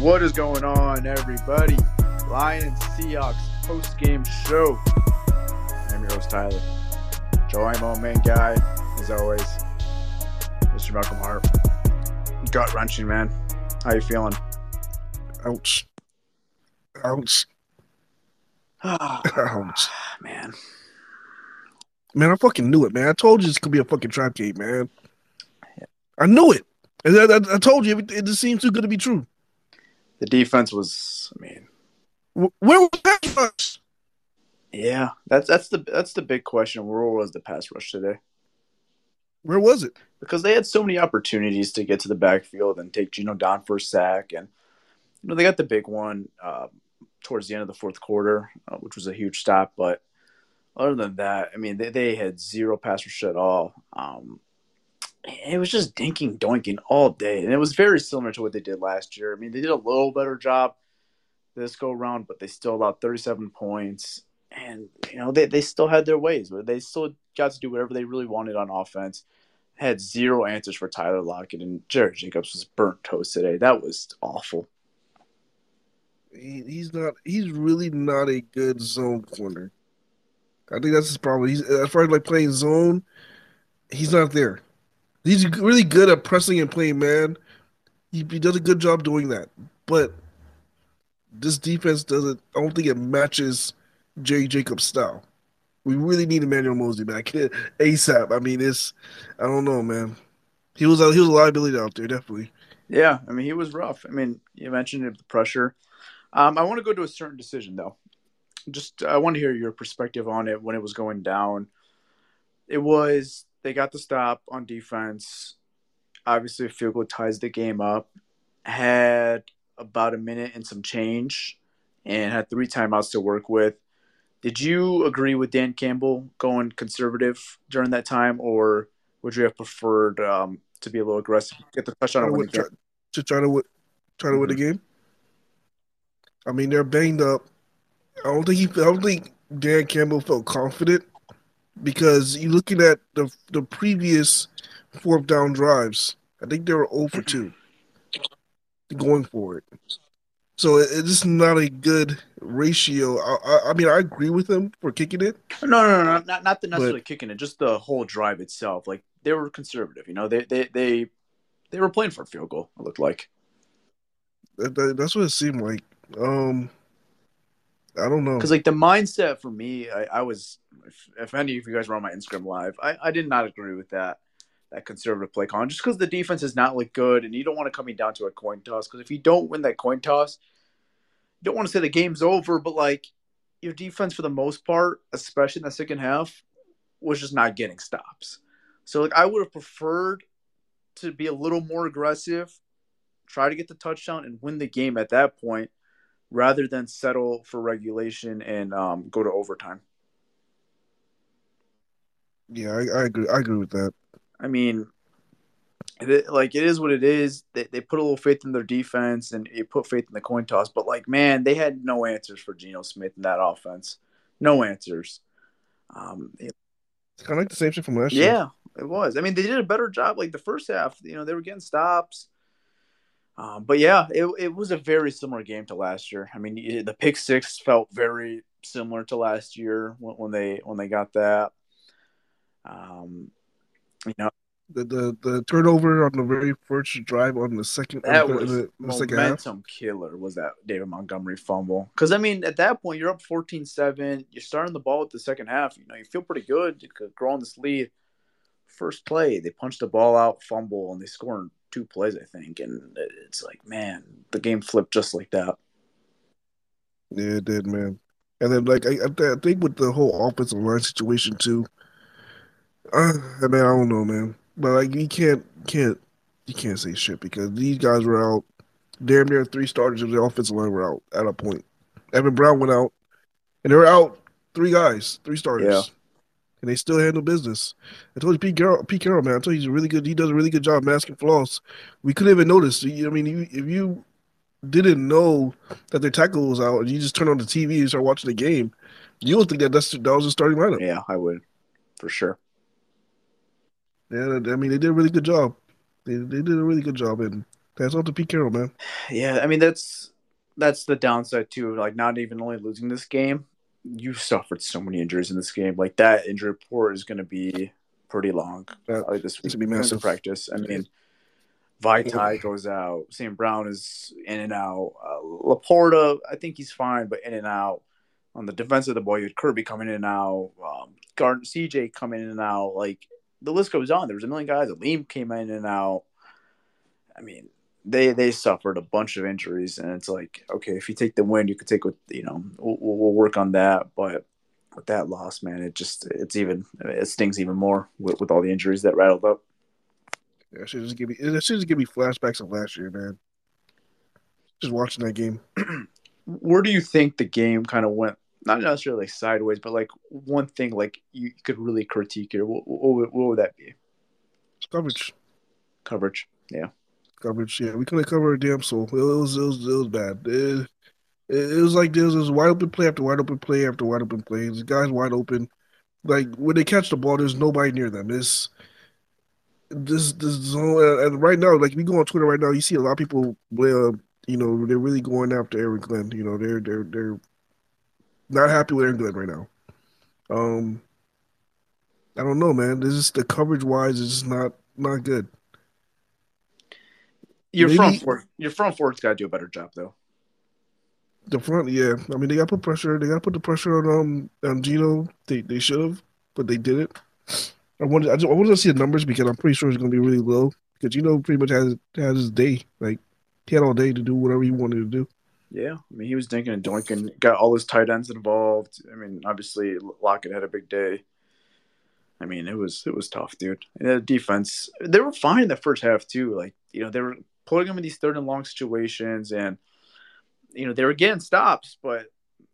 What is going on, everybody? Lions Seahawks post game show. I'm your host, Tyler. Joe Imo, main guy, as always. Mr. Malcolm Hart. Gut wrenching, man. How you feeling? Ouch. Ouch. Ouch. man. Man, I fucking knew it, man. I told you this could be a fucking trap game, man. I knew it. I, I, I told you, it, it just seems too good to be true. The defense was, I mean, Where was pass rush? yeah, that's that's the that's the big question. Where was the pass rush today? Where was it? Because they had so many opportunities to get to the backfield and take Geno Don for a sack, and you know they got the big one uh, towards the end of the fourth quarter, uh, which was a huge stop. But other than that, I mean, they, they had zero pass rush at all. Um, it was just dinking doinking all day, and it was very similar to what they did last year. I mean, they did a little better job this go around, but they still allowed 37 points, and you know they, they still had their ways, but they still got to do whatever they really wanted on offense. Had zero answers for Tyler Lockett, and Jared Jacobs was burnt toast today. That was awful. He, he's not. He's really not a good zone corner. I think that's his problem. He's as far as like playing zone, he's not there. He's really good at pressing and playing man. He, he does a good job doing that, but this defense doesn't. I don't think it matches Jerry Jacobs' style. We really need Emmanuel Moseley back ASAP. I mean, it's. I don't know, man. He was a, he was a liability out there, definitely. Yeah, I mean he was rough. I mean you mentioned the pressure. Um, I want to go to a certain decision though. Just I want to hear your perspective on it when it was going down. It was they got the stop on defense. Obviously, a field goal ties the game up. Had about a minute and some change, and had three timeouts to work with. Did you agree with Dan Campbell going conservative during that time, or would you have preferred um, to be a little aggressive, get the touchdown, to win win- the game? try- to try to win, try to win the game. I mean, they're banged up. I don't think he. I don't think Dan Campbell felt confident because you're looking at the the previous fourth down drives. I think they were 0 for two going for it. So it, it's just not a good ratio. I, I, I mean, I agree with him for kicking it. No, no, no, no, not not the necessarily kicking it, just the whole drive itself. Like they were conservative, you know. They they they they were playing for a field goal. It looked like. That- that- that's what it seemed like. Um, I don't know. Because like the mindset for me, I, I was if, if any of you guys were on my Instagram live, I, I did not agree with that that conservative play call. Just because the defense has not looked good, and you don't want it coming down to a coin toss. Because if you don't win that coin toss, you don't want to say the game's over, but like your defense for the most part, especially in the second half, was just not getting stops. So like I would have preferred to be a little more aggressive, try to get the touchdown and win the game at that point, rather than settle for regulation and um, go to overtime. Yeah, I, I agree. I agree with that. I mean, it, like it is what it is. They, they put a little faith in their defense and you put faith in the coin toss. But like, man, they had no answers for Geno Smith in that offense. No answers. Um, it, It's kind of like the same shit from last yeah, year. Yeah, it was. I mean, they did a better job. Like the first half, you know, they were getting stops. Um, but yeah, it, it was a very similar game to last year. I mean, the pick six felt very similar to last year when, when they when they got that. Um, you know, The, the the turnover on the very first drive on the second that was the, the momentum killer. Was that David Montgomery fumble? Because I mean, at that point, you're up 14-7. You're starting the ball at the second half. You know, you feel pretty good. You could grow on this lead. First play, they punch the ball out, fumble, and they score in two plays, I think. And it's like, man, the game flipped just like that. Yeah, it did, man. And then, like, I, I I think with the whole offensive line situation too. Uh, I mean, I don't know, man. But like, you can't, can't, you can't say shit because these guys were out. Damn near three starters of the offensive line were out at a point. Evan Brown went out, and they were out three guys, three starters. Yeah. And they still handle business. I told you, Pete Carroll, Pete Carroll, man. I told you he's a really good. He does a really good job masking flaws. We couldn't even notice. You- I mean, you, if you didn't know that their tackle was out, and you just turn on the TV and start watching the game, you would think that that's that was the starting lineup. Yeah, I would, for sure. Yeah, I mean, they did a really good job. They they did a really good job, and that's off to Pete Carroll, man. Yeah, I mean that's that's the downside too. Like not even only losing this game, you suffered so many injuries in this game. Like that injury report is going to be pretty long. Yeah, Probably this week gonna be massive. practice. I mean, Vaitai goes out. Sam Brown is in and out. Uh, LaPorta, I think he's fine, but in and out. On the defense of the boy, you had Kirby coming in and out. Um, Gardner, CJ coming in and out. Like the list goes on. There was a million guys. Aleem came in and out. I mean, they they suffered a bunch of injuries, and it's like, okay, if you take the win, you could take with you know, we'll, we'll work on that. But with that loss, man, it just it's even it stings even more with, with all the injuries that rattled up. That should just give me should just give me flashbacks of last year, man. Just watching that game. Where do you think the game kind of went? Not necessarily sideways, but like one thing like you could really critique here. What, what, would- what would that be? Coverage. Coverage. Yeah. Coverage. Yeah, we couldn't cover a damn soul. It was it was it was bad. It, it, was like this. It was wide open play after wide open play after wide open play. The guys wide open. Like when they catch the ball, there's nobody near them. It's this this zone and right now, like we go on Twitter right now, you see a lot of people well, you know, they're really going after Aaron Glenn. You know, they're they're they're not happy with Aaron Glenn right now. Um I don't know, man. This is the coverage wise is just not not good. Your Maybe- front four, your front four's got to do a better job though. The front, yeah. I mean, they got to put pressure. They got to put the pressure on um on Geno. They they should have, but they didn't. I wanted I, just, I wanted to see the numbers because I'm pretty sure it's going to be really low because Geno pretty much has has his day. Like he had all day to do whatever he wanted to do. Yeah, I mean he was dinking and doinking, got all his tight ends involved. I mean, obviously Lockett had a big day. I mean, it was it was tough, dude. And the defense, they were fine in the first half too. Like you know, they were putting them in these third and long situations, and you know they were getting stops. But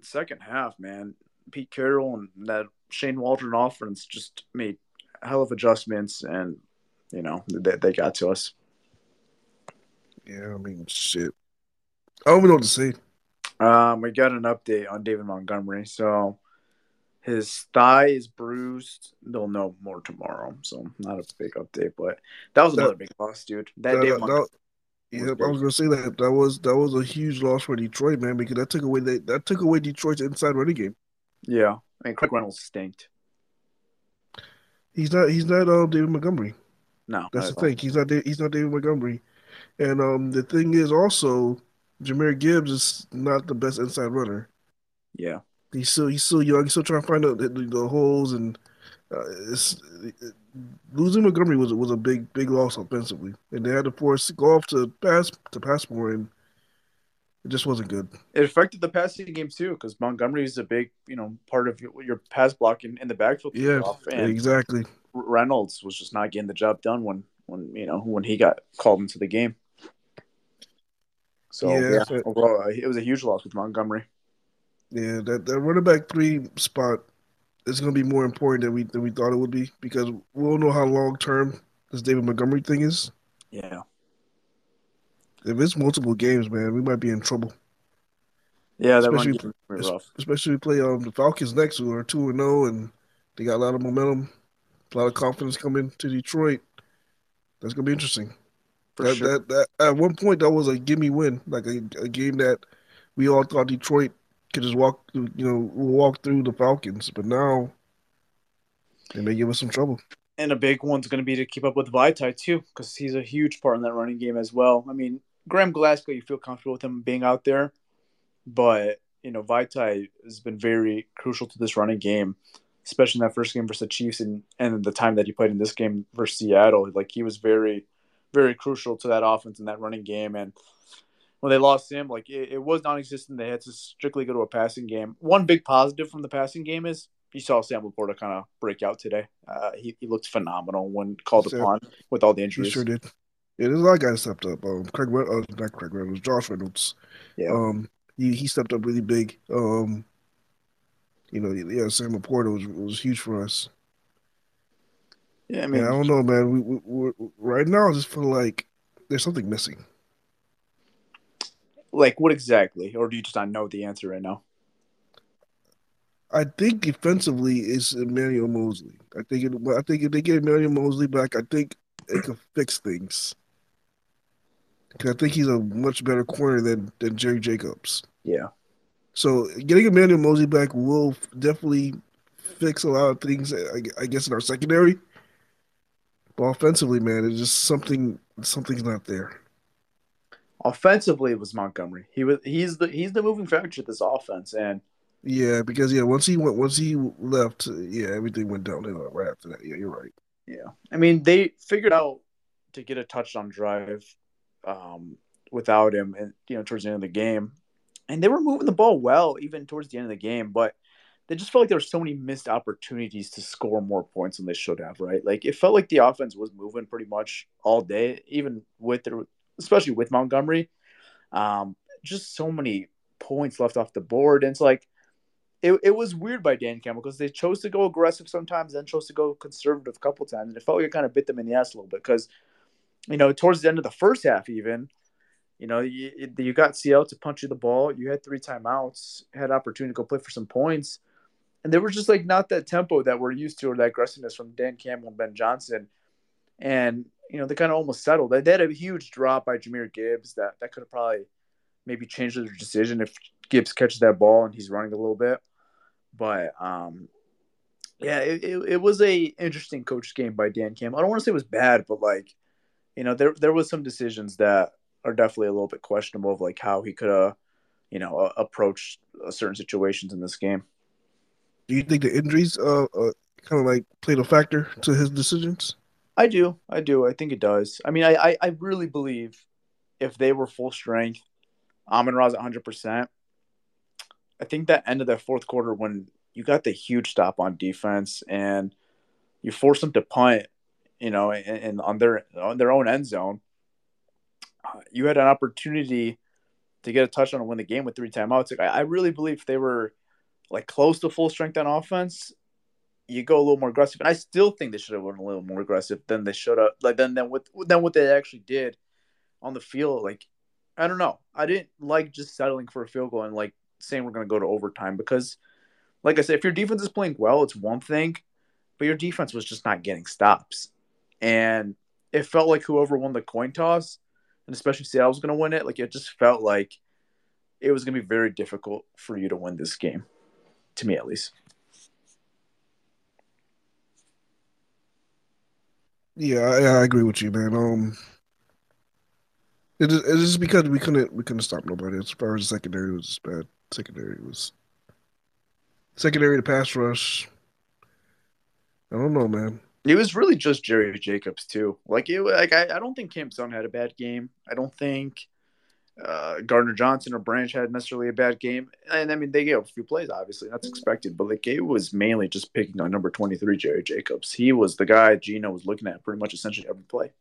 second half, man, Pete Carroll and that Shane Waldron offense just made hell of adjustments, and you know they, they got to us. Yeah, I mean, shit. I don't even know what to say. Um, we got an update on David Montgomery. So his thigh is bruised. They'll know more tomorrow. So not a big update, but that was That- another big loss, dude. That, That- David that- Montgomery. Yep, I was gonna say that that was that was a huge loss for Detroit, man, because that took away that, that took away Detroit's inside running game. yeah, I mean Craig Reynolds stinked. He's not he's not uh, David Montgomery. No, That's the thing. He's not he's not David Montgomery, and um the thing is also Jahmyr Gibbs is not the best inside runner. Yeah, He's still he's still young. He's still trying to find out the, the holes and uh, it's, losing Montgomery was was a big big loss offensively, and they had to force Goff to pass to pass more, and it just wasn't good. it affected the passing game too because Montgomery is a big, you know, part of your, your pass blocking in the backfield. Yeah, exactly. Reynolds was just not getting the job done when when you know when he got called into the game. So Yeah, yeah, so- overall, uh, it was a huge loss with Montgomery. Yeah, that, that running back three spot is going to be more important than we than we thought it would be because we don't know how long term this David Montgomery thing is. Yeah, If it's multiple games, man, we might be in trouble. yeah, that Especially- run game was rough. Especially we play um the Falcons next, who are two and zero, and they got a lot of momentum, a lot of confidence coming to Detroit. That's gonna be interesting. For that, sure. that that at one point that was a gimme win, like a, a game that we all thought Detroit could just walk, through, you know, walk through the Falcons, but now they may give us some trouble. and a big one's going to be to keep up with Vaitai too, because he's a huge part in that running game as well. I mean, Graham Glasgow, you feel comfortable with him being out there, but you know, Vaitai has been very crucial to this running game, especially in that first game versus the Chiefs and and the time that he played in this game versus Seattle. Like he was very, very crucial to that offense and that running game. And when they lost him, like it, it was non-existent. They had to strictly go to a passing game. One big positive from the passing game is you saw Sam LaPorta kind of break out today. Uh, he, he looked phenomenal when called Sure. upon with all the He injuries. sure did. Yeah, there's a lot of guys stepped up. Um, Craig, Red- uh, not Craig Reynolds, Josh Reynolds. Yeah. Um, he, he stepped up really big. Um, you know, yeah, Sam LaPorta was was huge for us. Yeah, I mean, mean, I don't know, man. We, we, right now, I just feel like there's something missing. like what exactly, or do you just not know the answer right now? I think defensively is Emmanuel Moseley. I think it, I think if they get Emmanuel Moseley back, I think it could fix things. Because I think he's a much better corner than than Jerry Jacobs. Yeah, So getting Emmanuel Moseley back will definitely fix a lot of things. I, I guess in our secondary, offensively, man, it's just something something's not there. offensively it was Montgomery. He was he's the he's the moving factor of this offense, and Yeah, because yeah, once he went, once he left, yeah, everything went downhill right after that. Yeah, you're right. Yeah, I mean they figured out to get a touchdown drive um, without him, and you know towards the end of the game, and they were moving the ball well even towards the end of the game, but they just felt like there were so many missed opportunities to score more points than they should have. Right, like it felt like the offense was moving pretty much all day, even with their, especially with Montgomery. Um, just so many points left off the board, and it's like it, it was weird by Dan Campbell because they chose to go aggressive sometimes, then chose to go conservative a couple times, and it felt like it kind of bit them in the ass a little bit because, you know, towards the end of the first half, even, you know, you, you got CL to punch you the ball, you had three timeouts, had opportunity to go play for some points, and they were just like not that tempo that we're used to or that aggressiveness from Dan Campbell and Ben Johnson, and you know they kind of almost settled. They had a huge drop by Jahmyr Gibbs that that could have probably maybe changed their decision if Gibbs catches that ball and he's running a little bit. But um, yeah, it, it, it was a interesting coach game by Dan Campbell. I don't want to say it was bad, but like, you know, there there was some decisions that are definitely a little bit questionable of like how he could have, you know, uh, approached uh, certain situations in this game. Do you think the injuries uh, uh kind of like played a factor to his decisions? I do, I do, I think it does. I mean, I I, I really believe if they were full strength, Amon-Ra's 100. percent I think that end of that fourth quarter when you got the huge stop on defense and you force them to punt, you know, and, and on their on their own end zone, you had an opportunity to get a touchdown and win the game with three timeouts. Like, I, I really believe if they were like close to full strength on offense, you go a little more aggressive. And I still think they should have went a little more aggressive than they should have. Like then than what than what they actually did on the field. Like I don't know. I didn't like just settling for a field goal and like saying we're going to go to overtime because, like I said, if your defense is playing well, it's one thing, but your defense was just not getting stops, and it felt like whoever won the coin toss, and especially Seattle was going to win it. Like it just felt like it was going to be very difficult for you to win this game, to me at least. Yeah, I, I agree with you, man. Um, it is, it's just because we couldn't we couldn't stop nobody. As far as the secondary was just bad. Secondary was secondary to pass rush. I don't know, man. It was really just Jerry Jacobs too. Like it, like I, I don't think Cam Son had a bad game. I don't think uh, Gardner Johnson or Branch had necessarily a bad game. And I mean, they gave up a few plays, obviously that's expected. But like it was mainly just picking on number twenty three, Jerry Jacobs. He was the guy Geno was looking at pretty much essentially every play.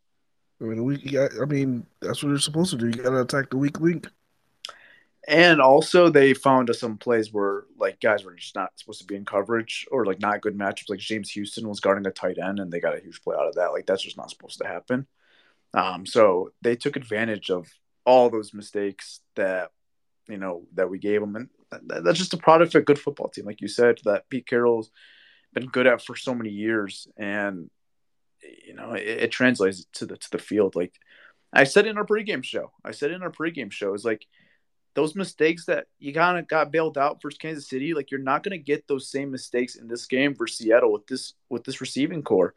I mean, we. Got, I mean, that's what you're supposed to do. You got to attack the weak link. And also, they found some plays where like guys were just not supposed to be in coverage or like not good matchups. Like James Houston was guarding a tight end, and they got a huge play out of that. Like that's just not supposed to happen. Um, so they took advantage of all those mistakes that you know that we gave them, and that, that's just a product of a good football team, like you said, that Pete Carroll's been good at for so many years, and you know it, it translates to the to the field. Like I said in our pregame show, I said in our pregame show is like those mistakes that you kind of got bailed out versus Kansas City, like you're not going to get those same mistakes in this game for Seattle with this with this receiving core.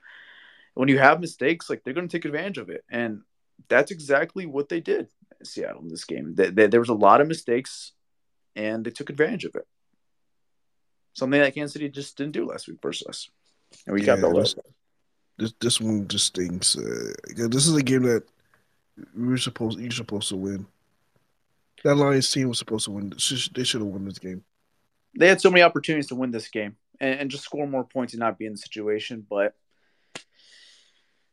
When you have mistakes, like they're going to take advantage of it, and that's exactly what they did Seattle in this game. They, they, there was a lot of mistakes, and they took advantage of it. Something that Kansas City just didn't do last week versus us, and we Yeah, got the this- This this one just stinks. Uh, this is a game that we were supposed you're supposed to win. That Lions team was supposed to win. They should have won this game. They had so many opportunities to win this game and, and just score more points and not be in the situation, but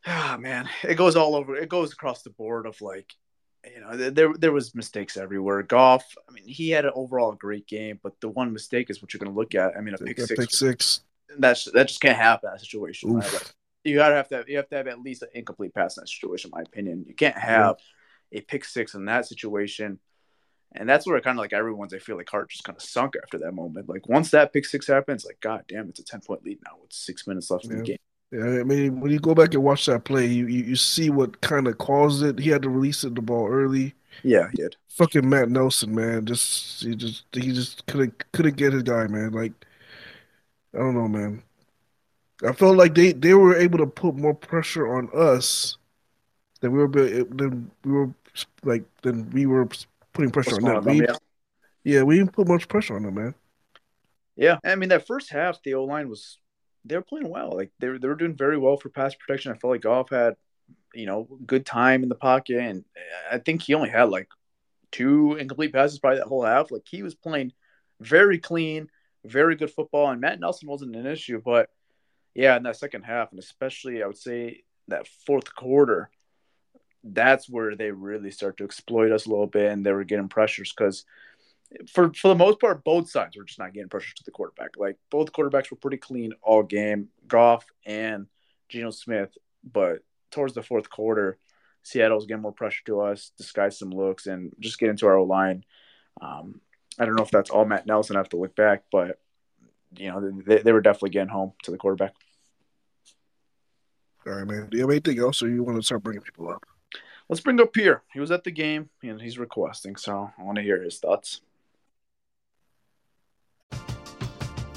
ah man, it goes all over. It goes across the board of like, you know, there- there was mistakes everywhere. Goff, I mean, he had an overall great game, but the one mistake is what you're going to look at. I mean, a pick six, pick six. that's that just can't happen in that situation. right? Like, you gotta have to have, you have to have at least an incomplete pass in that situation, in my opinion. You can't have a pick six in that situation. And that's where kind of like everyone's, I feel like heart just kind of sunk after that moment. Like once that pick six happens, like God damn, it's a ten point lead now with six minutes left in the game. Yeah, I mean, when you go back and watch that play, you you, you see what kind of caused it. He had to release it, the ball early. Yeah, he did. Fucking Matt Nelson, man, just he just he just couldn't couldn't get his guy, man. Like I don't know, man. I felt like they they were able to put more pressure on us than we were be- than we were like than we were putting pressure on them. We, yeah. yeah, we didn't put much pressure on them, man. yeah, I mean that first half, the O line was they were playing well. Like they were, they were doing very well for pass protection. I felt like Goff had, you know, good time in the pocket, and I think he only had like two incomplete passes probably that whole half. Like he was playing very clean, very good football, and Matt Nelson wasn't an issue. But yeah, in that second half, and especially I would say that fourth quarter, that's where they really start to exploit us a little bit, and they were getting pressures because. For, for the most part, both sides were just not getting pressure to the quarterback. Like both quarterbacks were pretty clean all game, Goff and Geno Smith. But towards the fourth quarter, Seattle was getting more pressure to us, disguise some looks, and just get into our line. Um, I don't know if that's all Matt Nelson. I have to look back, but you know they, they were definitely getting home to the quarterback. All right, man. Do you have anything else, or you want to start bringing people up? Let's bring up Pierre. He was at the game and he's requesting, so I want to hear his thoughts.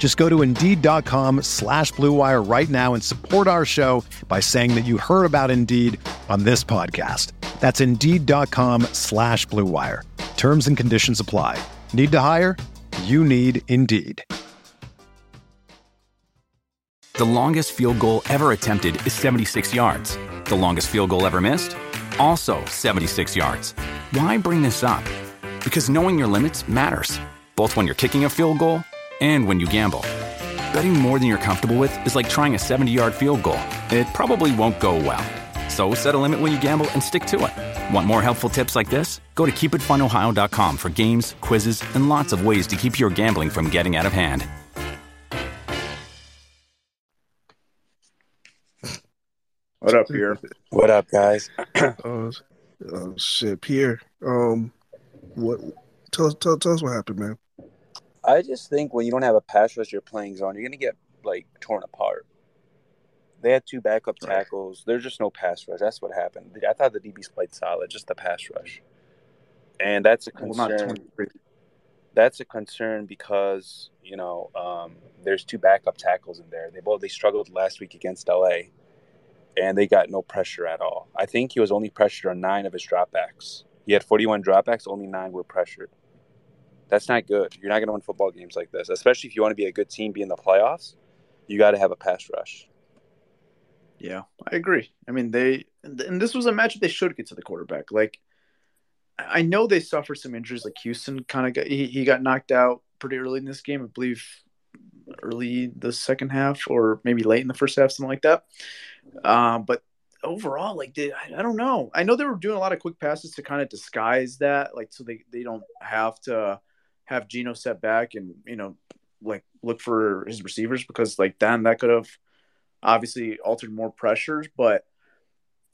Just go to Indeed.com slash Blue Wire right now and support our show by saying that you heard about Indeed on this podcast. That's Indeed.com slash Blue Wire. Terms and conditions apply. Need to hire? You need Indeed. The longest field goal ever attempted is 76 yards. The longest field goal ever missed? Also 76 yards. Why bring this up? Because knowing your limits matters, both when you're kicking a field goal and when you gamble. Betting more than you're comfortable with is like trying a 70 yard field goal. It probably won't go well. So set a limit when you gamble and stick to it. Want more helpful tips like this? Go to keepitfunohio.com for games, quizzes, and lots of ways to keep your gambling from getting out of hand. What up, Pierre? What up, guys? Oh, oh shit, Pierre. Um, what? Tell us, tell, tell us what happened, man. I just think when you don't have a pass rush you're playing zone, you're gonna get like torn apart. They had two backup tackles. There's just no pass rush. That's what happened. I thought the DBs played solid, just the pass rush, and that's a concern. Well, that's a concern because you know um, there's two backup tackles in there. They both they struggled last week against LA, and they got no pressure at all. I think he was only pressured on nine of his dropbacks. He had 41 dropbacks, only nine were pressured. That's not good. You're not going to win football games like this, especially if you want to be a good team, be in the playoffs. You got to have a pass rush. Yeah, I agree. I mean, they and this was a match they should get to the quarterback. Like, I know they suffered some injuries. Like Houston kind of got he, he got knocked out pretty early in this game. I believe early the second half or maybe late in the first half, something like that. Um, but overall, like they, I, I don't know. I know they were doing a lot of quick passes to kind of disguise that, like so they they don't have to have Geno set back and you know like look for his receivers because like then that could have obviously altered more pressures, but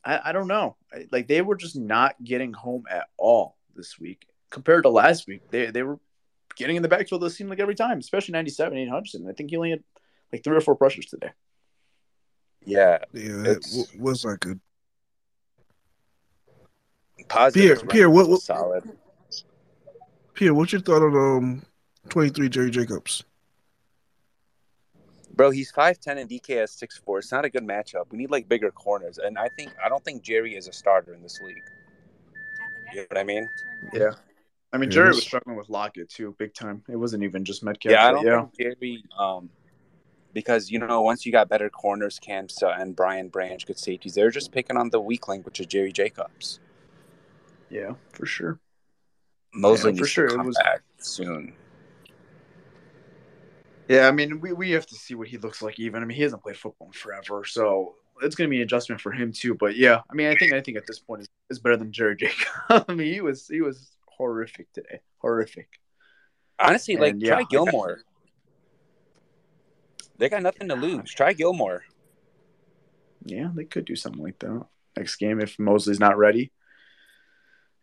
I, I don't know. Like they were just not getting home at all this week compared to last week. They they were getting in the backfield. It seemed like every time, especially ninety seven Aidan Hutchinson. I think he only had like three or four pressures today. Yeah, yeah, it was not good. Positive. Pierre, Pierre, what, what solid? Pierre, what's your thought on um twenty three Jerry Jacobs? Bro, he's five ten and DK is six four. It's not a good matchup. We need like bigger corners, and I think I don't think Jerry is a starter in this league. You know what I mean? Yeah. I mean, Jerry was struggling with Lockett too, big time. It wasn't even just Metcalf. Yeah, I don't yeah. think Jerry, um, because you know, once you got better corners, Cam and Brian Branch, good safeties, they're just picking on the weak link, which is Jerry Jacobs. Yeah, for sure. Moseley yeah, for sure. it was... back soon. Yeah, I mean, we, we have to see what he looks like. Even I mean, he hasn't played football in forever, so it's going to be an adjustment for him too. But yeah, I mean, I think I think at this point is, is better than Jerry Jacob. I mean, he was he was horrific today, horrific. Honestly, and, like yeah, try Gilmore. They got nothing to lose. Try Gilmore. Yeah, they could do something like that next game if Moseley's not ready.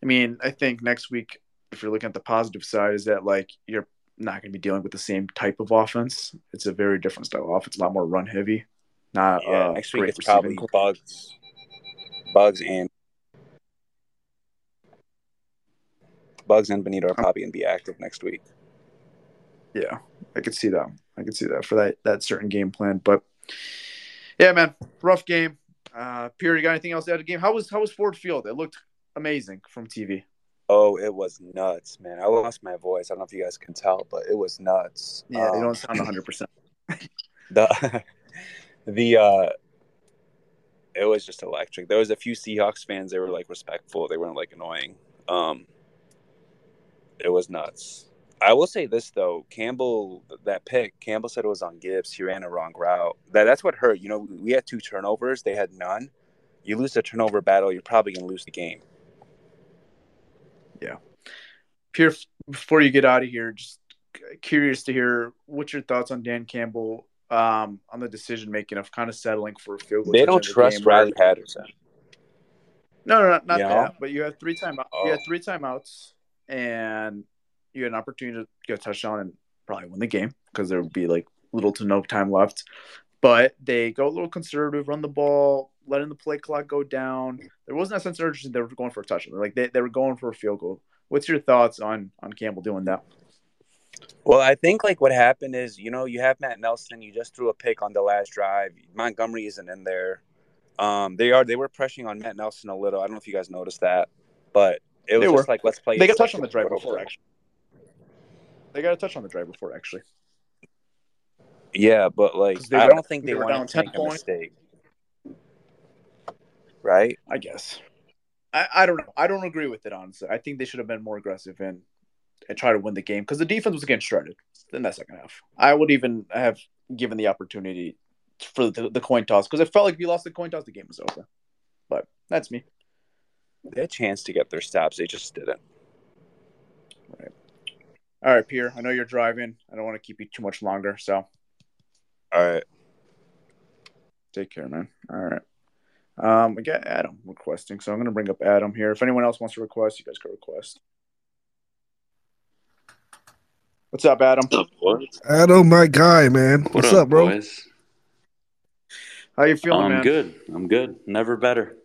I mean, I think next week, if you're looking at the positive side, is that like you're not going to be dealing with the same type of offense. It's a very different style of offense, a lot more run heavy. Not yeah, uh, next week it's probably bugs, bugs and bugs and Bonitto are probably going to be active next week. Yeah, I could see that. I could see that for that that certain game plan. But yeah, man, rough game. Uh, Pierre, you got anything else to add to the game? How was how was Ford Field? It looked amazing from TV. Oh, it was nuts, man. I lost my voice. I don't know if you guys can tell, but it was nuts. Yeah, um, they don't sound 100%. the the uh it was just electric. There was a few Seahawks fans they were like respectful. They weren't like annoying. Um it was nuts. I will say this though, Campbell that pick, Campbell said it was on Gibbs. He ran a wrong route. That that's what hurt. You know, we had two turnovers, they had none. You lose the turnover battle, you're probably gonna lose the game yeah. Pierre, before you get out of here, just curious to hear what's your thoughts on Dan Campbell um, on the decision making of kind of settling for a field goal. They don't trust Riley Patterson. No, no, not, not that. But you have three time oh. you had three timeouts, and you had an opportunity to get a touchdown and probably win the game because there would be like little to no time left. But they go a little conservative, run the ball, letting the play clock go down. There wasn't a sense of urgency. They were going for a touchdown. Like they, they were going for a field goal. What's your thoughts on on Campbell doing that? Well, I think like what happened is, you know, you have Matt Nelson. You just threw a pick on the last drive. Montgomery isn't in there. Um, they are they were pressing on Matt Nelson a little. I don't know if you guys noticed that, but it was they just were. like let's play. They got a touch on the drive before actually. They got a touch on the drive before actually. Yeah, but like I don't think they, they wanted to make a mistake right? I guess. I, I don't know. I don't agree with it honestly. I think they should have been more aggressive and and try to win the game because the defense was getting shredded in that second half. I would even have given the opportunity for the, the coin toss because it felt like if you lost the coin toss, the game was over. But that's me. They had a chance to get their stops, they just didn't. Right. All right, Pierre. I know you're driving. I don't want to keep you too much longer, so. All right. Take care, man. All right. Um, we got Adham requesting, so I'm going to bring up Adham here. If anyone else wants to request, you guys can request. What's up, Adham? What's up, boys? Adham, my guy, man. What What's up, bro? boys? How you feeling, I'm man? good. I'm good. Never better.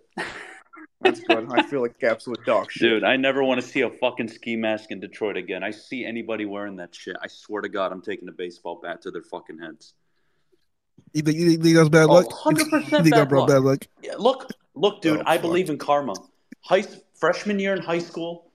That's good. I feel like absolute dog shit. Dude, I never want to see a fucking ski mask in Detroit again. I see anybody wearing that shit. I swear to God, I'm taking a baseball bat to their fucking heads. You think, you think that's bad Oh, luck? 100% You think that bad oh, brought luck. bad luck? Yeah, look, look, dude. Oh, I fuck. believe in karma. High freshman year in high school,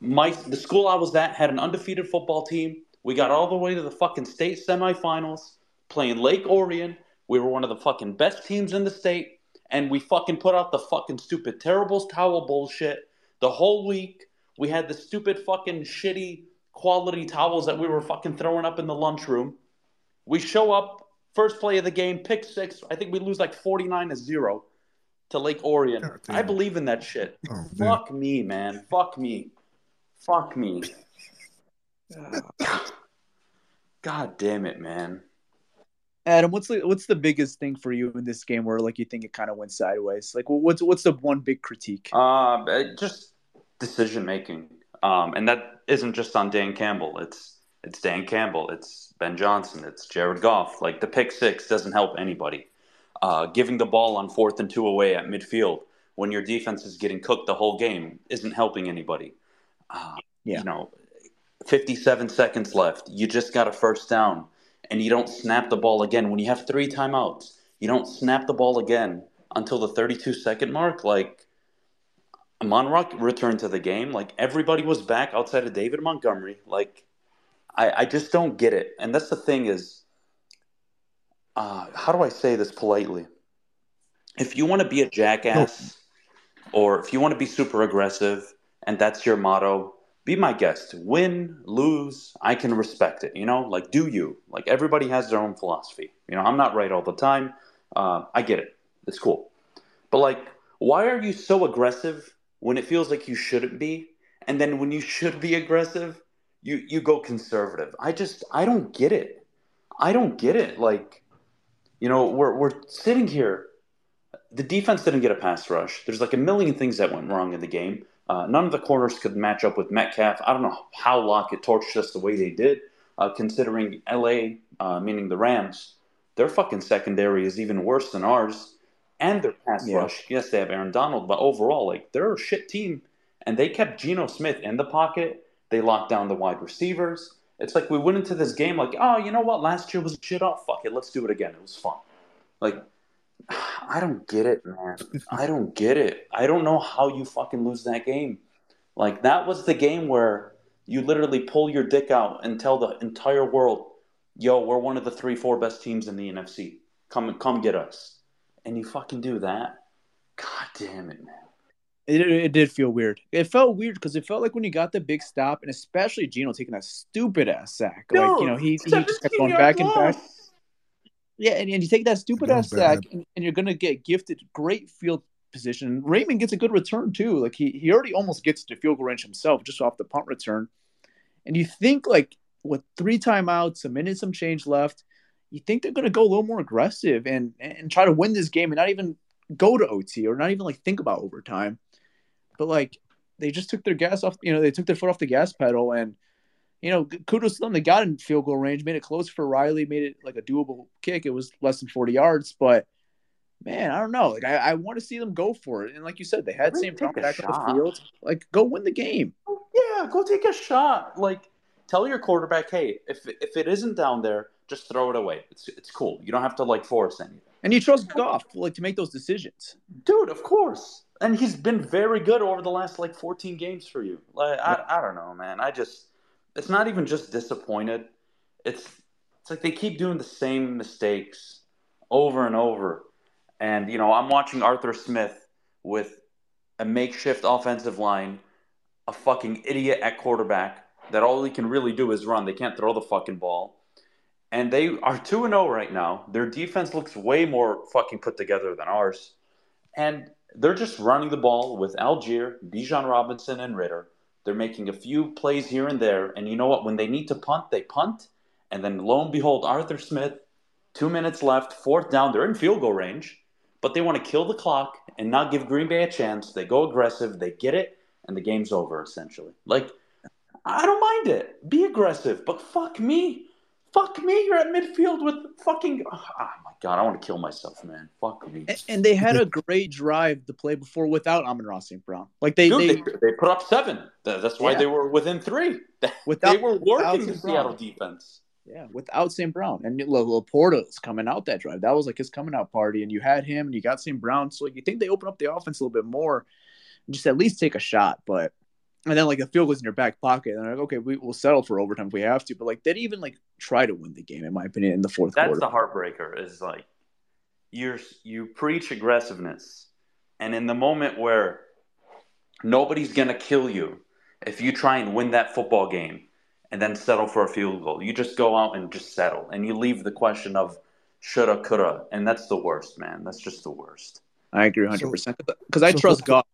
my the school I was at had an undefeated football team. We got all the way to the fucking state semifinals, playing Lake Orion. We were one of the fucking best teams in the state, and we fucking put out the fucking stupid terrible towel bullshit the whole week. We had the stupid fucking shitty quality towels that we were fucking throwing up in the lunchroom. We show up first play of the game, pick six. I think we lose like forty nine to zero to Lake Orion. God. I believe in that shit. Oh, man. Fuck me, man. Fuck me. Fuck me. God damn it, man. Adham, what's the what's the biggest thing for you in this game where like you think it kind of went sideways? Like, what's what's the one big critique? Um, uh, just decision making, um, and that isn't just on Dan Campbell. It's it's Dan Campbell. It's Ben Johnson. It's Jared Goff. Like the pick six doesn't help anybody. Uh, giving the ball on fourth and two away at midfield when your defense is getting cooked the whole game isn't helping anybody. Uh, Yeah. You know, 57 seconds left. You just got a first down, and you don't snap the ball again when you have three timeouts. You don't snap the ball again until the 32 second mark. Like, Monrock returned to the game. Like, everybody was back outside of David Montgomery. Like, I, I just don't get it. And that's the thing is, uh, how do I say this politely? If you want to be a jackass, or if you want to be super aggressive, and that's your motto, be my guest. Win, lose, I can respect it. You know, like do you? Like everybody has their own philosophy. You know, I'm not right all the time. Uh, I get it. It's cool. But like, why are you so aggressive when it feels like you shouldn't be? And then when you should be aggressive, you you go conservative. I just I don't get it. I don't get it. Like, you know, we're we're sitting here. The defense didn't get a pass rush. There's like a million things that went wrong in the game. Uh, none of the corners could match up with Metcalf. I don't know how Lockett torched us the way they did, uh, considering LA, uh, meaning the Rams, their fucking secondary is even worse than ours. And their pass Yeah. rush. Yes, they have Aaron Donald, but overall, like they're a shit team. And they kept Geno Smith in the pocket. They locked down the wide receivers. It's like we went into this game like, oh, you know what? Last year was shit. Oh, fuck it. Let's do it again. It was fun. Like, I don't get it, man. I don't get it. I don't know how you fucking lose that game. Like that was the game where you literally pull your dick out and tell the entire world, "Yo, we're one of the three, four best teams in the NFC. Come, come get us." And you fucking do that. God damn it, man. It, it did feel weird. It felt weird because it felt like when you got the big stop, and especially Geno taking that stupid ass sack. like you know, he, he just kept going back and back. Yeah, and, and you take that stupid ass was sack, and, and you're gonna get gifted great field position. Raymond gets a good return too. Like he he already almost gets to field goal range himself just off the punt return. And you think like with three timeouts, a minute, some change left, you think they're gonna go a little more aggressive and and try to win this game and not even go to OT or not even like think about overtime. But like they just took their gas off, you know, they took their foot off the gas pedal and you know, kudos to them. They got in field goal range, made it close for Riley, made it like a doable kick. It was less than 40 yards, but man, I don't know. Like I, I want to see them go for it. And like you said, they had Sam Brown back on the field. Like go win the game. Yeah, go take a shot. Like, tell your quarterback, hey, if if it isn't down there, just throw it away. It's it's cool. You don't have to like force anything. And you trust Goff like to make those decisions. Dude, of course. And he's been very good over the last like 14 games for you. Like I, I don't know, man. I just it's not even just disappointed. It's it's like they keep doing the same mistakes over and over. And you know, I'm watching Arthur Smith with a makeshift offensive line, a fucking idiot at quarterback that all he can really do is run. They can't throw the fucking ball. And they are 2 and 0 right now. Their defense looks way more fucking put together than ours. And they're just running the ball with Allgeier, Bijan Robinson, and Ritter. They're making a few plays here and there. And you know what? When they need to punt, they punt. And then lo and behold, Arthur Smith, two minutes left, fourth down. They're in field goal range, but they want to kill the clock and not give Green Bay a chance. They go aggressive, they get it, and the game's over essentially. Like, I don't mind it. Be aggressive, but fuck me. Fuck me. You're at midfield with fucking. Oh god, I want to kill myself, man. Fuck me. And, and they had a great drive to play before without Amon-Ra St. Brown. Like they, Dude, they, they, they put up seven. That's why Yeah. they were within three. Without- they were working the Seattle defense. yeah, without St. Brown and La- LaPorta was coming out that drive. That was like his coming out party, and you had him and you got St. Brown. So you think they open up the offense a little bit more, and just at least take a shot, but. And then like the field was in your back pocket, and they're like, okay, we, we'll settle for overtime if we have to. But like they didn't even like try to win the game, in my opinion, in the fourth That's quarter. the heartbreaker. Is like you're you preach aggressiveness, and in the moment where nobody's gonna kill you if you try and win that football game and then settle for a field goal, you just go out and just settle, and you leave the question of shoulda, coulda, and that's the worst, man. That's just the worst. I agree 100 percent because I so trust Goff.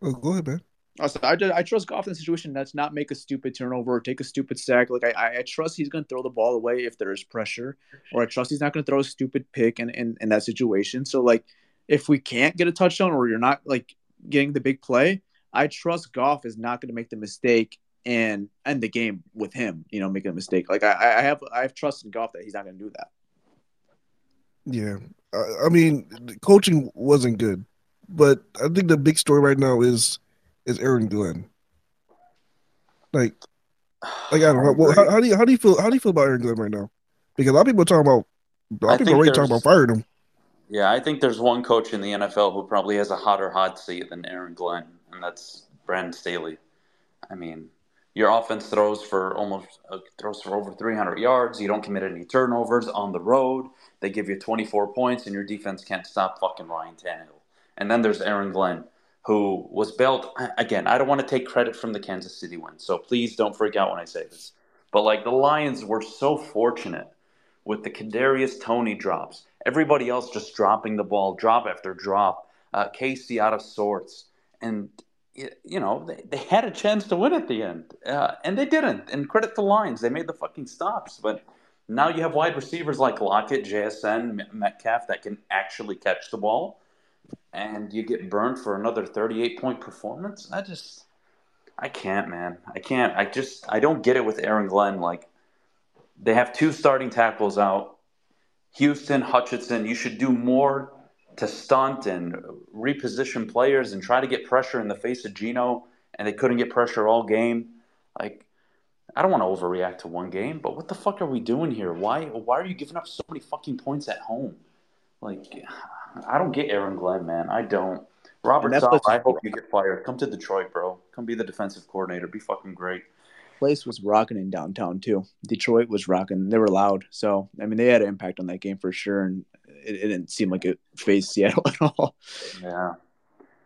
Oh, go ahead, man. Also, I, I trust Goff in the situation that's not make a stupid turnover or take a stupid sack. Like I, I, trust he's going to throw the ball away if there is pressure, or I trust he's not going to throw a stupid pick in, in in that situation. So like, if we can't get a touchdown or you're not like getting the big play, I trust Goff is not going to make the mistake and end the game with him. You know, making a mistake. Like I, I have I have trust in Goff that he's not going to do that. Yeah, I, I mean, coaching wasn't good, but I think the big story right now is is Aaron Glenn. Like, like I don't know. Well, how, how do you how do you feel how do you feel about Aaron Glenn right now? Because a lot of people are talking about a lot I of people think already talking about firing him. Yeah, I think there's one coach in the NFL who probably has a hotter hot seat than Aaron Glenn, and that's Brandon Staley. I mean, your offense throws for almost uh, throws for over 300 yards. You don't commit any turnovers on the road. They give you 24 points, and your defense can't stop fucking Ryan Tannehill. And then there's Aaron Glenn, who was built Again, I don't want to take credit from the Kansas City win, so please don't freak out when I say this. But like the Lions were so fortunate with the Kadarius Toney drops. Everybody else just dropping the ball, drop after drop. Uh, Casey out of sorts, and you know they, they had a chance to win at the end, uh, and they didn't. And credit the Lions, they made the fucking stops. But now you have wide receivers like Lockett, JSN, Metcalf that can actually catch the ball, and you get burned for another thirty-eight point performance. I just, I can't, man. I can't. I just, I don't get it with Aaron Glenn. Like they have two starting tackles out. Houston, Hutchinson, you should do more to stunt and reposition players and try to get pressure in the face of Geno, and they couldn't get pressure all game. Like, I don't want to overreact to one game, but what the fuck are we doing here? Why why are you giving up so many fucking points at home? Like, I don't get Aaron Glenn, man. I don't. Robert Saleh, I hope you get fired. Come to Detroit, bro. Come be the defensive coordinator. Be fucking great. place was rocking in downtown too. Detroit was rocking. They were loud. So I mean, they had an impact on that game for sure, and it, it didn't seem like it phased Seattle at all. Yeah,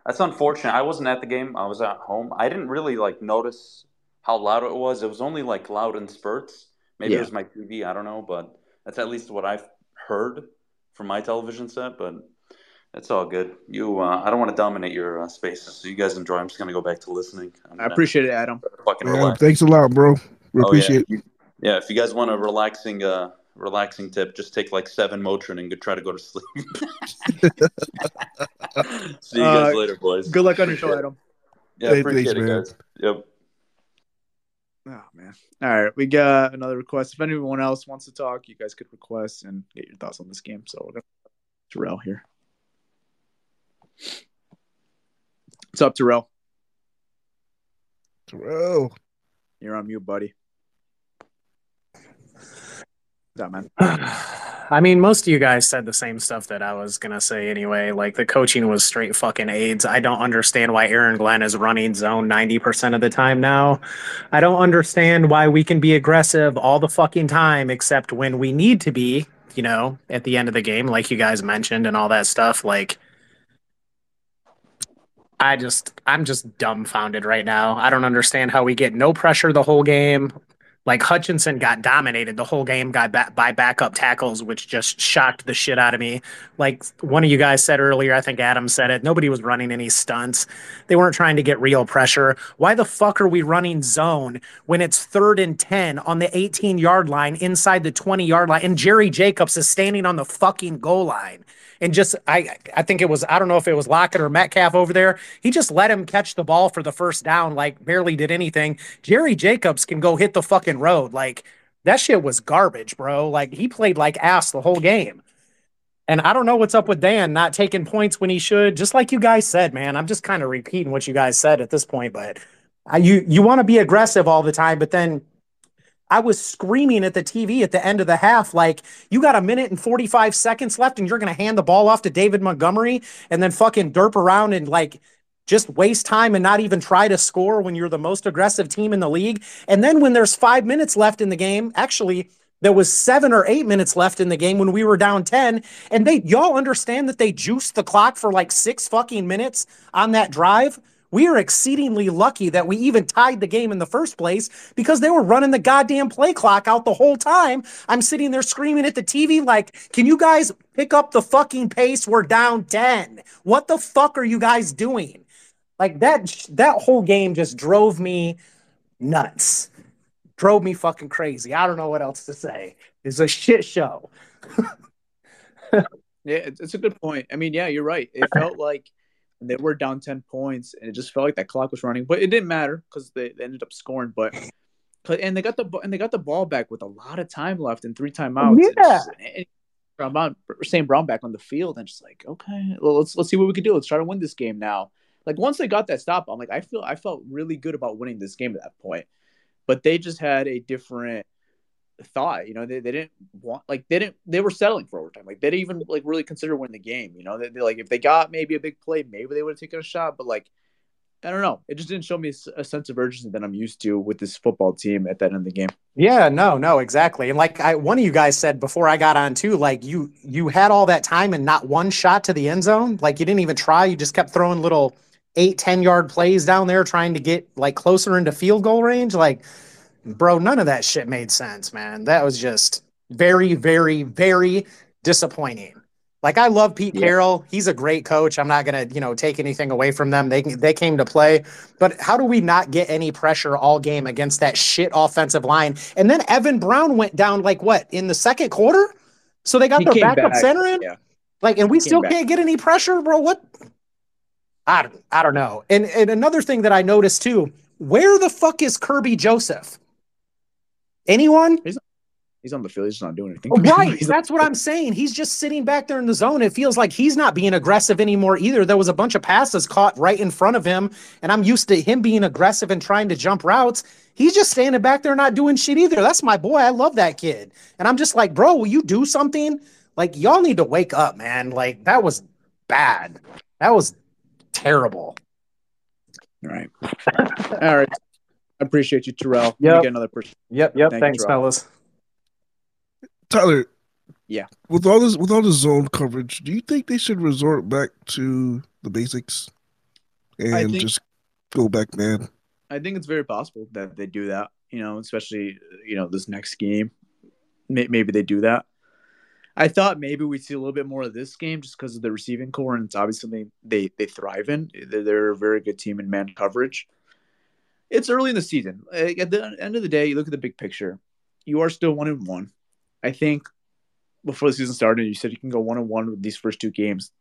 that's unfortunate. I wasn't at the game. I was at home. I didn't really like notice how loud it was. It was only like loud in spurts. Maybe Yeah. it was my TV. I don't know, but that's at least what I've heard from my television set. But it's all good. You, uh, I don't want to dominate your uh, spaces, so you guys enjoy. I'm just gonna go back to listening. I'm I appreciate it, Adham. fucking Yeah, relax. thanks a lot, bro. We Oh, appreciate yeah. Yeah, if you guys want a relaxing, uh, relaxing tip, just take like seven Motrin and try to go to sleep. See you guys Uh, later, boys. Good luck on your Appreciate show, it. Adham. Yeah, Hey, appreciate thanks, it, man. guys. Yep. Oh man. All right, we got another request. If anyone else wants to talk, you guys could request and get your thoughts on this game. So we're gonna Terrell here. What's up, Terrell? Terrell. You're on mute, buddy. What's up, man? I mean, most of you guys said the same stuff that I was gonna say anyway. Like the coaching was straight fucking AIDS. I don't understand why Aaron Glenn is running zone ninety percent of the time now. I don't understand why we can be aggressive all the fucking time, except when we need to be. You know, at the end of the game, like you guys mentioned, and all that stuff. Like, I just, I'm just dumbfounded right now. I don't understand how we get no pressure the whole game. Like Hutchinson got dominated the whole game got back by backup tackles, which just shocked the shit out of me. Like one of you guys said earlier, I think Adham said it. Nobody was running any stunts. They weren't trying to get real pressure. Why the fuck are we running zone when it's third and 10 on the 18 yard line inside the 20 yard line and Jerry Jacobs is standing on the fucking goal line? And just I I think it was I don't know if it was Lockett or Metcalf over there. He just let him catch the ball for the first down, like barely did anything. Jerry Jacobs can go hit the fucking road. Like that shit was garbage, bro. Like he played like ass the whole game. And I don't know what's up with Dan not taking points when he should. Just like you guys said, man. I'm just kind of repeating what you guys said at this point, but you you want to be aggressive all the time, but then I was screaming at the TV at the end of the half, like, you got a minute and 45 seconds left and you're going to hand the ball off to David Montgomery and then fucking derp around and like just waste time and not even try to score when you're the most aggressive team in the league. And then when there's five minutes left in the game, actually, there was seven or eight minutes left in the game when we were down 10. And they, y'all understand that they juiced the clock for like six fucking minutes on that drive? We are exceedingly lucky that we even tied the game in the first place because they were running the goddamn play clock out the whole time. I'm sitting there screaming at the TV, like, can you guys pick up the fucking pace? We're down 10. What the fuck are you guys doing? Like that, that whole game just drove me nuts. Drove me fucking crazy. I don't know what else to say. It's a shit show. yeah, it's a good point. I mean, yeah, you're right. It felt like and they were down 10 points and it just felt like that clock was running but it didn't matter because they, they, ended up scoring but and they got the and they got the ball back with a lot of time left and three timeouts yeah and Brown, St. Brown back on the field and just like okay well, let's let's see what we can do let's try to win this game now like once they got that stop I'm like I feel I felt really good about winning this game at that point but they just had a different thought. You know, they, they didn't want like they didn't they were settling for overtime. Like they didn't even like really consider winning the game. You know, they, they like if they got maybe a big play, maybe they would have taken a shot. But like I don't know, it just didn't show me a, a sense of urgency that I'm used to with this football team at that end of the game. Yeah, no, no, exactly. And like I, one of you guys said before I got on too, like you you had all that time and not one shot to the end zone. Like you didn't even try. You just kept throwing little eight, 10 yard plays down there trying to get like closer into field goal range. Like bro, none of that shit made sense, man. That was just very, very, very disappointing. Like I love Pete yeah. Carroll. He's a great coach. I'm not gonna, you know, take anything away from them. They they came to play, but how do we not get any pressure all game against that shit offensive line? And then Evan Brown went down like what in the second quarter? So they got he their backup back. center in. Yeah. Like, and we still back. can't get any pressure, bro. What? I don't, I don't know. And and another thing that I noticed too, where the fuck is Kerby Joseph? Anyone? He's, he's on the field. He's not doing anything. Oh, right. That's what I'm saying. He's just sitting back there in the zone. It feels like he's not being aggressive anymore either. There was a bunch of passes caught right in front of him, and I'm used to him being aggressive and trying to jump routes. He's just standing back there not doing shit either. That's my boy. I love that kid. And I'm just like, bro, will you do something? Like, y'all need to wake up, man. Like, that was bad. That was terrible. All right. All right. I appreciate you, Terrell. Yeah. Get another person. Yep. Yep. Thank Thanks, you, fellas. Tyler. Yeah. With all this, with all the zone coverage, do you think they should resort back to the basics and think, just go back man? I think it's very possible that they do that. You know, especially you know this next game, maybe they do that. I thought maybe we'd see a little bit more of this game just because of the receiving core, and it's obviously they they, they thrive in. They're, they're a very good team in man coverage it's early in the season. At the end of the day, you look at the big picture. You are still one and one. I think before the season started, you said you can go one and one with these first two games,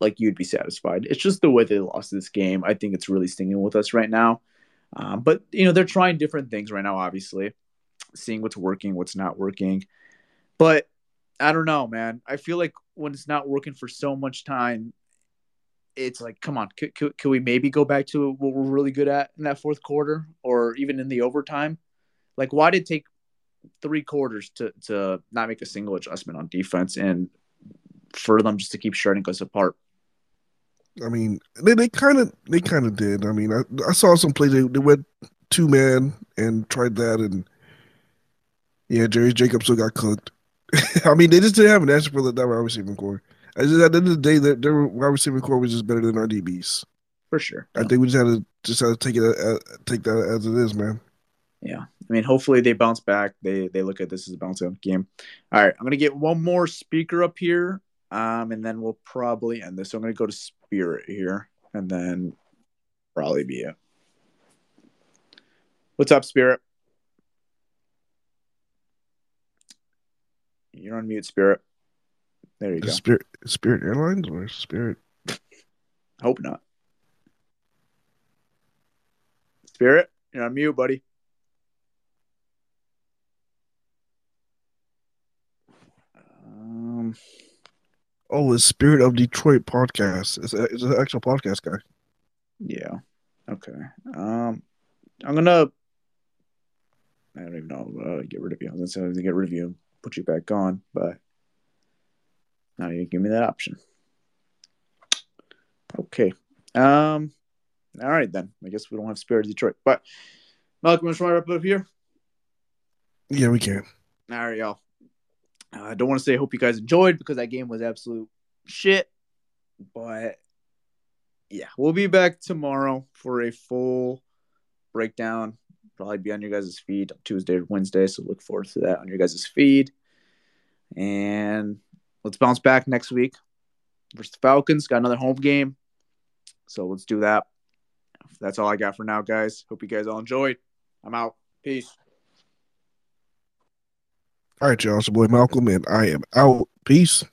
like you'd be satisfied. It's just the way they lost this game. I think it's really stinging with us right now. Um, but you know they're trying different things right now. Obviously, seeing what's working, what's not working. But I don't know, man. I feel like when it's not working for so much time, it's like, come on, could, could, could, we maybe go back to what we're really good at in that fourth quarter or even in the overtime? Like, why did it take three quarters to, to not make a single adjustment on defense and for them just to keep shredding us apart? I mean, they, they kind of they kind of did. I mean, I, I saw some plays they, they went two man and tried that, and yeah, Jerry Jacobs still got cooked. I mean, they just didn't have an answer for the wide receiving core. I just at the end of the day, that their wide receiving core was just better than our DBs. For sure. I think we just had to just had to take it uh, take that as it is, man. Yeah, I mean, hopefully they bounce back. They they look at this as a bounce out game. All right, I'm gonna get one more speaker up here, um, and then we'll probably end this. So I'm gonna go to Spirit here, and then probably be it. What's up, Spirit? You're on mute, Spirit. There you go. Spirit Spirit Airlines or Spirit? Hope not. Spirit, you're on mute, buddy. Um, Oh, it's Spirit of Detroit podcast. It's, a, it's an actual podcast guy. yeah. Okay. Um, I'm gonna. I don't even know. Uh, get rid of you. I was gonna say get rid of you and put you back on, but now you give me that option. Okay. Um. All right then. I guess we don't have Spirit of Detroit, but Malcolm, let's wrap up here. Yeah, we can. All right, y'all. Uh, I don't want to say I hope you guys enjoyed because that game was absolute shit. But yeah, we'll be back tomorrow for a full breakdown. Probably be on your guys' feed Tuesday or Wednesday. So look forward to that on your guys' feed. And let's bounce back next week versus the Falcons. Got another home game. So let's do that. That's all I got for now, guys. Hope you guys all enjoyed. I'm out. Peace. All right, y'all. It's your boy Malcolm, and I am out. Peace.